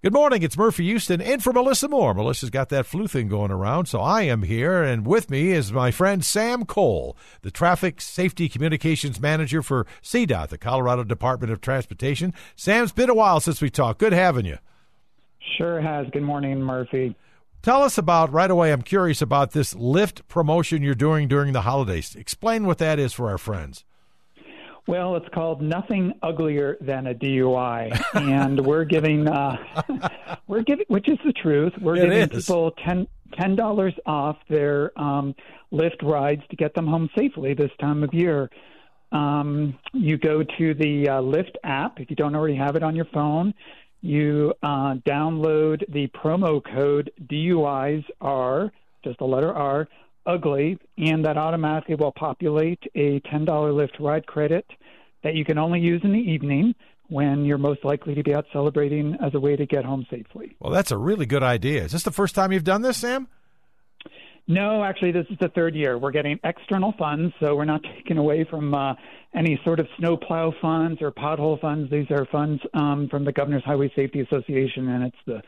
Good morning. It's Murphy Houston in for Melissa Moore. Melissa's got that flu thing going around, so I am here, and with me is my friend Sam Cole, the Traffic Safety Communications Manager for CDOT, the Colorado Department of Transportation. Sam's been a while since we talked. Good having you. Sure has. Good morning, Murphy. Tell us about right away. I'm curious about this Lyft promotion you're doing during the holidays. Explain what that is for our friends. Well, it's called nothing uglier than a DUI, and we're giving uh, we're giving, which is the truth. We're It giving is. people ten ten dollars off their um, Lyft rides to get them home safely this time of year. Um, you go to the uh, Lyft app if you don't already have it on your phone. You uh, download the promo code DUIs R, just the letter R, ugly, and that automatically will populate a $10 Lyft ride credit that you can only use in the evening when you're most likely to be out celebrating as a way to get home safely. Well, that's a really good idea. Is this the first time you've done this, Sam? No, actually, this is the third year. We're getting external funds, so we're not taking away from uh, any sort of snowplow funds or pothole funds. These are funds um, from the Governor's Highway Safety Association, and it's the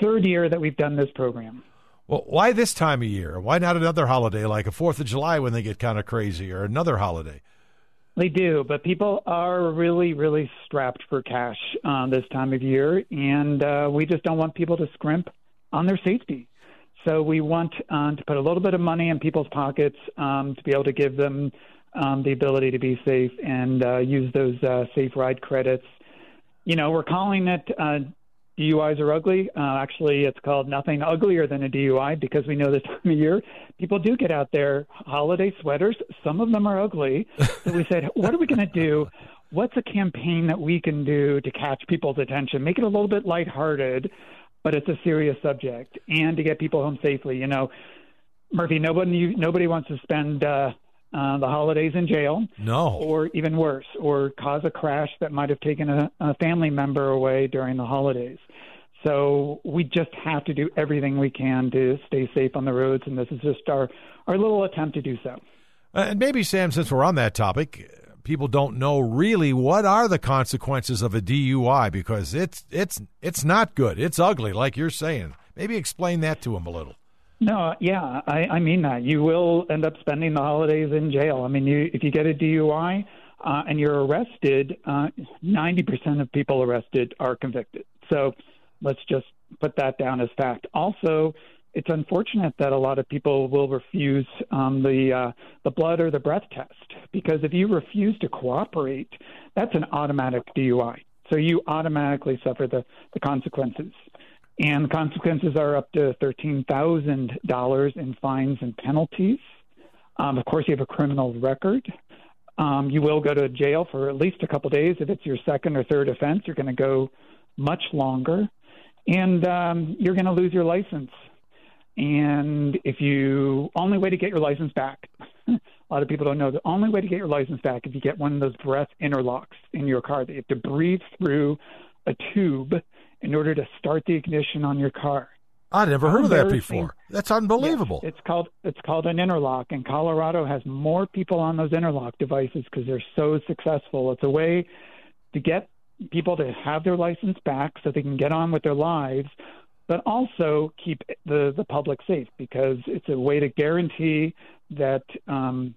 third year that we've done this program. Well, why this time of year? Why not another holiday like a Fourth of July when they get kind of crazy, or another holiday? They do, but people are really, really strapped for cash uh, this time of year, and uh, we just don't want people to scrimp on their safety. So we want uh, to put a little bit of money in people's pockets um, to be able to give them um, the ability to be safe and uh, use those uh, safe ride credits. You know, we're calling it uh, DUIs are ugly. Uh, actually, it's called nothing uglier than a DUI because we know this time of year people do get out there holiday sweaters. Some of them are ugly. So we said, what are we going to do? What's a campaign that we can do to catch people's attention? Make it a little bit lighthearted, but it's a serious subject, and to get people home safely. You know, Murphy, nobody nobody wants to spend uh, uh, the holidays in jail No. or even worse, or cause a crash that might have taken a, a family member away during the holidays. So we just have to do everything we can to stay safe on the roads, and this is just our our little attempt to do so. Uh, and maybe, Sam, since we're on that topic, people don't know really what are the consequences of a DUI because it's it's it's not good. It's ugly, like you're saying. Maybe explain that to them a little. No, yeah, I, I mean that. You will end up spending the holidays in jail. I mean, you, if you get a DUI uh, and you're arrested, uh, 90% of people arrested are convicted. So let's just put that down as fact. Also, it's unfortunate that a lot of people will refuse um, the uh, the blood or the breath test because if you refuse to cooperate, that's an automatic DUI. So you automatically suffer the, the consequences. And the consequences are up to $13,000 in fines and penalties. Um, of course, you have a criminal record. Um, you will go to jail for at least a couple days. If it's your second or third offense, you're going to go much longer. And um, you're going to lose your license. And if you only way to get your license back, a lot of people don't know the only way to get your license back if you get one of those breath interlocks in your car that you have to breathe through a tube in order to start the ignition on your car. I'd never heard of that before. That's unbelievable. Yes, it's called it's called an interlock, and Colorado has more people on those interlock devices because they're so successful. It's a way to get people to have their license back so they can get on with their lives, but also keep the the public safe because it's a way to guarantee that um,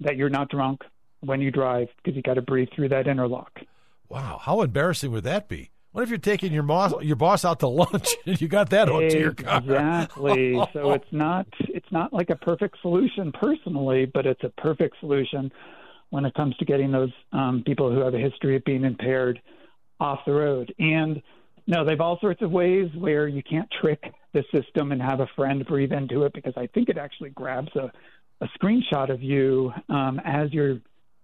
that you're not drunk when you drive because you got to breathe through that interlock. Wow, how embarrassing would that be? What if you're taking your boss your boss out to lunch and you got that hooked to your car? Exactly. so it's not it's not like a perfect solution personally, but it's a perfect solution when it comes to getting those um, people who have a history of being impaired off the road. And no, they've all sorts of ways where you can't trick the system and have a friend breathe into it because I think it actually grabs a, a screenshot of you um, as you're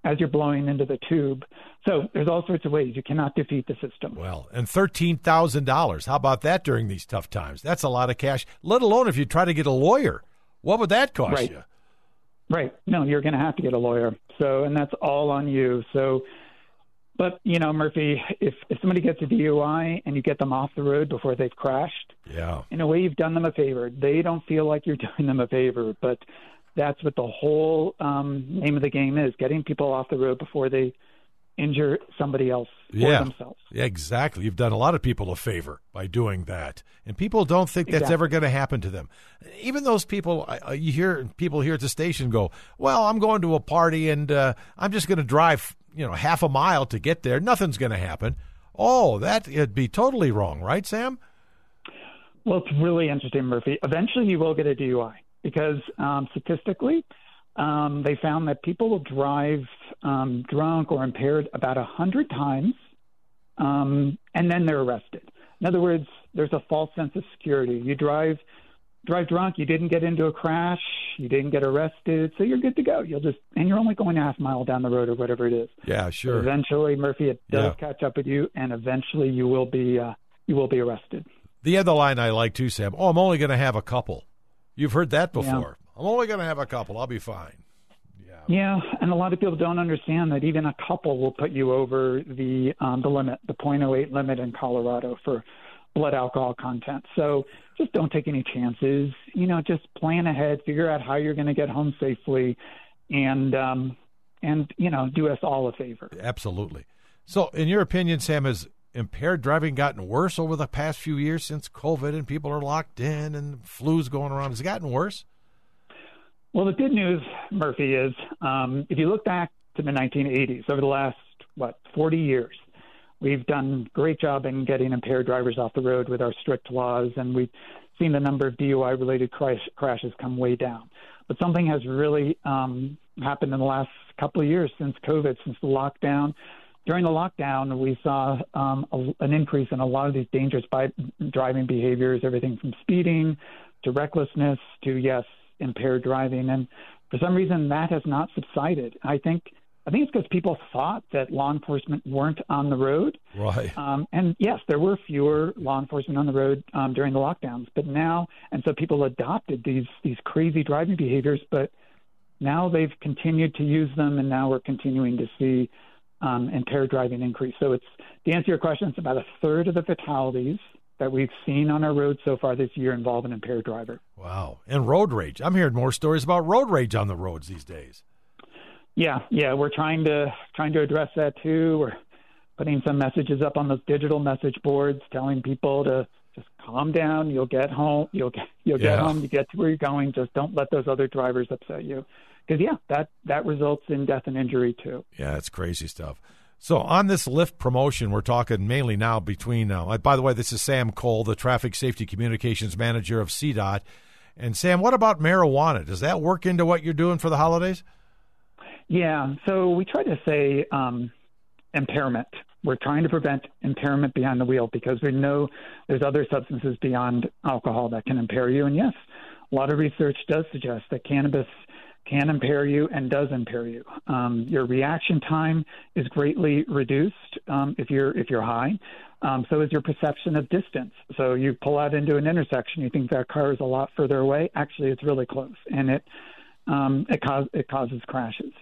as you're blowing into the tube. So there's all sorts of ways you cannot defeat the system. Well, and thirteen thousand dollars. How about that during these tough times? That's a lot of cash. Let alone if you try to get a lawyer, what would that cost Right. you? Right. No, you're going to have to get a lawyer. So, and that's all on you. So, but you know, Murphy, if if somebody gets a DUI and you get them off the road before they've crashed, Yeah. in a way you've done them a favor. They don't feel like you're doing them a favor, but that's what the whole um, name of the game is: getting people off the road before they injure somebody else yeah. or themselves. Yeah, exactly. You've done a lot of people a favor by doing that, and people don't think that's Exactly. ever going to happen to them. Even those people, you hear people here at the station go, "Well, I'm going to a party, and uh, I'm just going to drive, you know, half a mile to get there. Nothing's going to happen." Oh, that would be totally wrong, right, Sam? Well, it's really interesting, Murphy. Eventually, you will get a DUI because um, statistically, um, they found that people will drive um, drunk or impaired about a hundred times, um, and then they're arrested. In other words, there's a false sense of security. You drive drive drunk, you didn't get into a crash, you didn't get arrested, so you're good to go. You'll just and you're only going a half mile down the road or whatever it is. Yeah, sure. Eventually, Murphy, it does Yeah. catch up with you, and eventually you will be uh, you will be arrested. The other line I like too, Sam. Oh, I'm only going to have a couple. You've heard that before. I'm only going to have a couple. I'll be fine. Yeah. Yeah, and a lot of people don't understand that even a couple will put you over the um, the limit, the .08 limit in Colorado for blood alcohol content. So just don't take any chances. You know, just plan ahead, figure out how you're going to get home safely, and um, and you know, do us all a favor. Absolutely. So, in your opinion, Sam, has impaired driving gotten worse over the past few years since COVID and people are locked in and flu's going around? Has it gotten worse? Well, the good news, Murphy, is um, if you look back to the 1980s, over the last what 40 years, we've done a great job in getting impaired drivers off the road with our strict laws, and we've seen the number of DUI-related crash, crashes come way down. But something has really um, happened in the last couple of years since COVID, since the lockdown. During the lockdown, we saw um, a, an increase in a lot of these dangerous bi- driving behaviors, everything from speeding to recklessness to yes, impaired driving, and for some reason that has not subsided. I think I think it's because people thought that law enforcement weren't on the road, Right. um, and yes, there were fewer law enforcement on the road um, during the lockdowns, but now, and so people adopted these these crazy driving behaviors, but now they've continued to use them, and now we're continuing to see um, impaired driving increase. So it's to answer your question, it's about a third of the fatalities that we've seen on our roads so far this year involve an impaired driver. Wow. And road rage. I'm hearing more stories about road rage on the roads these days. Yeah, yeah, we're trying to trying to address that too. We're putting some messages up on those digital message boards, telling people to just calm down. You'll get home. You'll get you'll get Yeah. home. You get to where you're going. Just don't let those other drivers upset you, because yeah, that that results in death and injury too. Yeah, it's crazy stuff. So on this Lyft promotion, we're talking mainly now between. Uh, by the way, this is Sam Cole, the Traffic Safety Communications Manager of CDOT. And Sam, what about marijuana? Does that work into what you're doing for the holidays? Yeah, so we try to say um, impairment. We're trying to prevent impairment behind the wheel because we know there's other substances beyond alcohol that can impair you. And yes, a lot of research does suggest that cannabis can impair you and does impair you. Um, your reaction time is greatly reduced um, if you're if you're high. Um, so is your perception of distance. So you pull out into an intersection, you think that car is a lot further away. Actually, it's really close, and it um, it, cause, it causes crashes.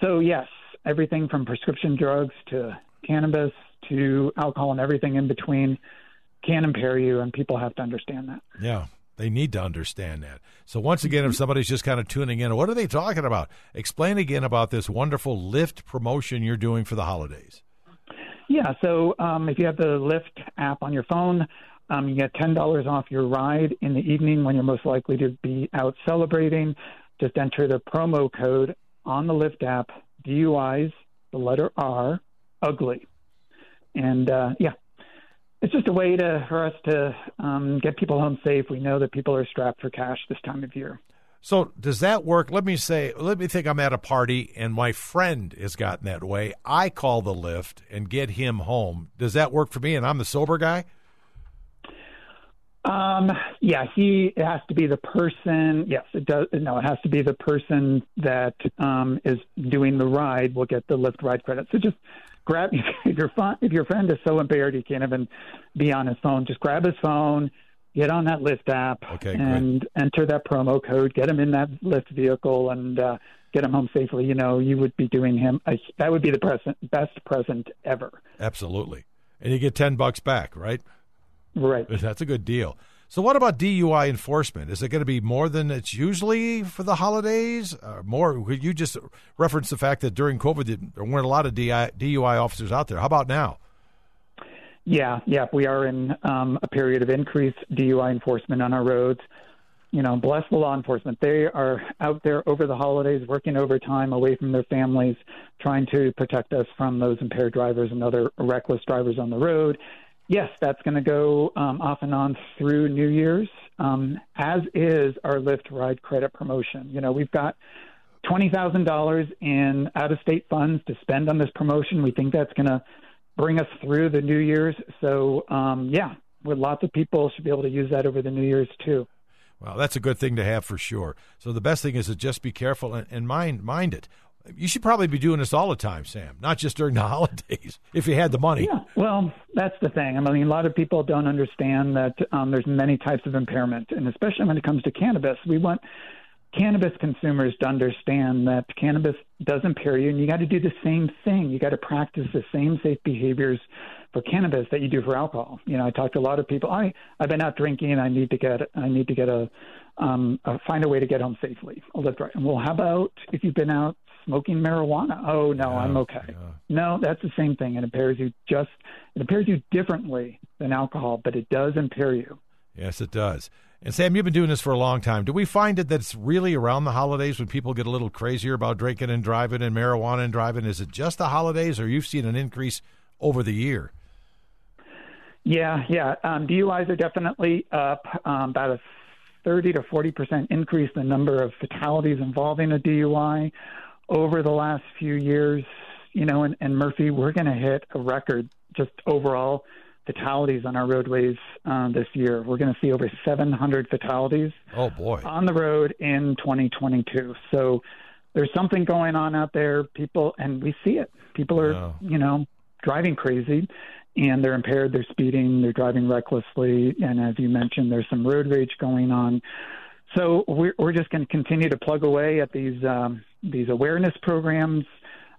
So yes, everything from prescription drugs to cannabis to alcohol and everything in between can impair you, and people have to understand that. Yeah, they need to understand that. So once again, if somebody's just kind of tuning in, what are they talking about? Explain again about this wonderful Lyft promotion you're doing for the holidays. Yeah, so um, if you have the Lyft app on your phone, um, you get ten dollars off your ride in the evening when you're most likely to be out celebrating. Just enter the promo code on the Lyft app, DUIs, the letter R, ugly, and uh, yeah, it's just a way to for us to um, get people home safe. We know that people are strapped for cash this time of year. So does that work? Let me say, let me think I'm at a party and my friend has gotten that way. I call the Lyft and get him home. Does that work for me? And I'm the sober guy. Um, yeah, he it has to be the person. Yes, it does. No, it has to be the person that um, is doing the ride will get the Lyft ride credit. So just grab if your if your friend is so impaired he can't even be on his phone. Just grab his phone, get on that Lyft app, Okay, and enter that promo code. Get him in that Lyft vehicle and uh, get him home safely. You know, you would be doing him. A, that would be the present best present ever. Absolutely. And you get 10 bucks back, right? Right. That's a good deal. So, what about DUI enforcement? Is it going to be more than it's usually for the holidays? Uh, more? Could you just reference the fact that during COVID there weren't a lot of DUI officers out there? How about now? Yeah, yeah, we are in um, a period of increased DUI enforcement on our roads. You know, bless the law enforcement. They are out there over the holidays, working overtime away from their families, trying to protect us from those impaired drivers and other reckless drivers on the road. Yes, that's going to go um, off and on through New Year's, um, as is our Lyft Ride Credit promotion. You know, we've got $20,000 in out of state funds to spend on this promotion. We think that's going to bring us through the New Year's. So, um, yeah, with lots of people should be able to use that over the New Year's too. Well, that's a good thing to have for sure. So the best thing is to just be careful and, and mind mind it. You should probably be doing this all the time, Sam, not just during the holidays, if you had the money. Yeah, well, that's the thing. I mean, a lot of people don't understand that um, there's many types of impairment, and especially when it comes to cannabis, we want cannabis consumers to understand that cannabis does impair you, and you got to do the same thing. You got to practice the same safe behaviors for cannabis that you do for alcohol. You know, I talked to a lot of people. I I've been out drinking. And I need to get I need to get a um a, find a way to get home safely. I'll live right. Well, how about if you've been out smoking marijuana? Oh no, yeah, I'm okay. Yeah. No, that's the same thing. It impairs you just it impairs you differently than alcohol, but it does impair you. Yes, it does. And Sam, you've been doing this for a long time. Do we find it that it's really around the holidays when people get a little crazier about drinking and driving and marijuana and driving? Is it just the holidays, or you've seen an increase over the year? Yeah, yeah. Um, DUIs are definitely up um, about a 30 to 40 percent increase in the number of fatalities involving a DUI over the last few years. You know, and, and Murphy, we're going to hit a record just overall fatalities on our roadways uh, this year. We're going to see over 700 fatalities. Oh boy! On the road in 2022. So there's something going on out there. People, and we see it. People are, yeah. you know, driving crazy, and they're impaired. They're speeding. They're driving recklessly, and as you mentioned, there's some road rage going on. So we're we're just going to continue to plug away at these um, these awareness programs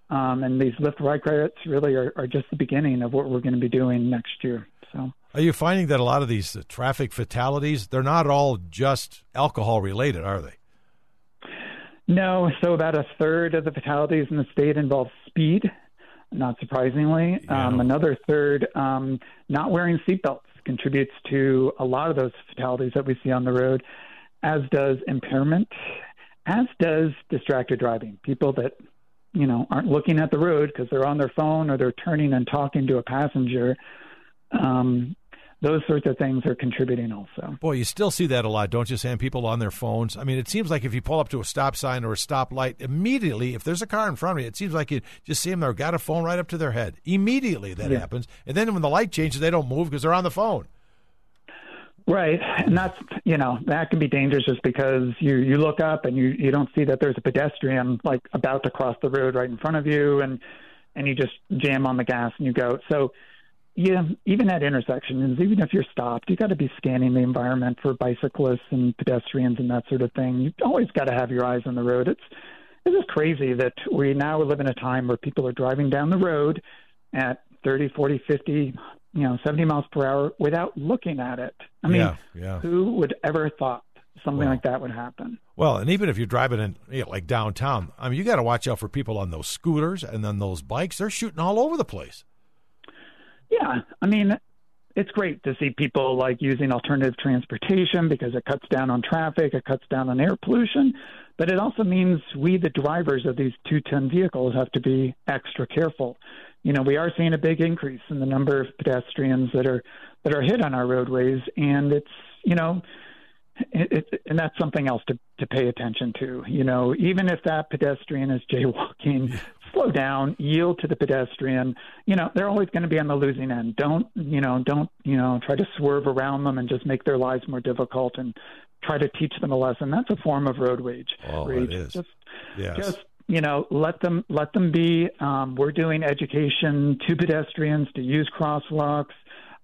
um, and these Lyft ride credits really are, are just the beginning of what we're going to be doing next year. So. Are you finding that a lot of these uh, traffic fatalities, they're not all just alcohol related, are they? No. So about a third of the fatalities in the state involve speed, not surprisingly. Yeah. Um, another third, um, not wearing seatbelts contributes to a lot of those fatalities that we see on the road, as does impairment, as does distracted driving. People that you know aren't looking at the road because they're on their phone or they're turning and talking to a passenger. Um, those sorts of things are contributing also. Boy, you still see that a lot, don't you, Sam? People on their phones. I mean, it seems like if you pull up to a stop sign or a stoplight, immediately, if there's a car in front of you, it seems like you just see them, they've got a phone right up to their head. Immediately that yeah. happens. And then when the light changes, they don't move because they're on the phone. Right, and that's you know that can be dangerous just because you you look up and you you don't see that there's a pedestrian like about to cross the road right in front of you, and and you just jam on the gas and you go. So, yeah, even at intersections, even if you're stopped, you got to be scanning the environment for bicyclists and pedestrians and that sort of thing. You always got to have your eyes on the road. It's it's just crazy that we now live in a time where people are driving down the road at 30, 40, 50, you know 70 miles per hour without looking at it. I mean, yeah, yeah. who would ever thought something like that would happen? Well, and even if you're driving in you know, like downtown, I mean, you got to watch out for people on those scooters and then those bikes. They're shooting all over the place. Yeah, I mean, it's great to see people like using alternative transportation because it cuts down on traffic, it cuts down on air pollution, but it also means we, the drivers of these 210 vehicles, have to be extra careful you know, we are seeing a big increase in the number of pedestrians that are that are hit on our roadways, and it's you know, it, it, and that's something else to to pay attention to. You know, even if that pedestrian is jaywalking, slow down, yield to the pedestrian. You know, they're always going to be on the losing end. Don't you know? Don't you know? Try to swerve around them and just make their lives more difficult and try to teach them a lesson. That's a form of road rage. Oh, rage. it is. Just, yes. just you know, let them let them be. Um, we're doing education to pedestrians to use crosswalks,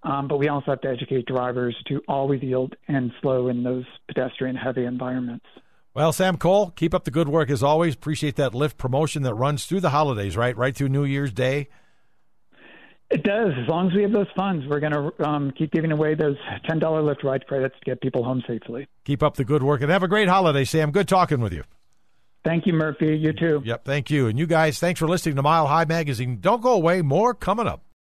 um, but we also have to educate drivers to always yield and slow in those pedestrian heavy environments. Well, Sam Cole, keep up the good work as always. Appreciate that Lyft promotion that runs through the holidays, right? Right through New Year's Day. It does. As long as we have those funds, we're going to um, keep giving away those $10 Lyft ride credits to get people home safely. Keep up the good work and have a great holiday, Sam. Good talking with you. Thank you, Murphy. You too. Yep, thank you. And you guys, thanks for listening to Mile High Magazine. Don't go away. More coming up.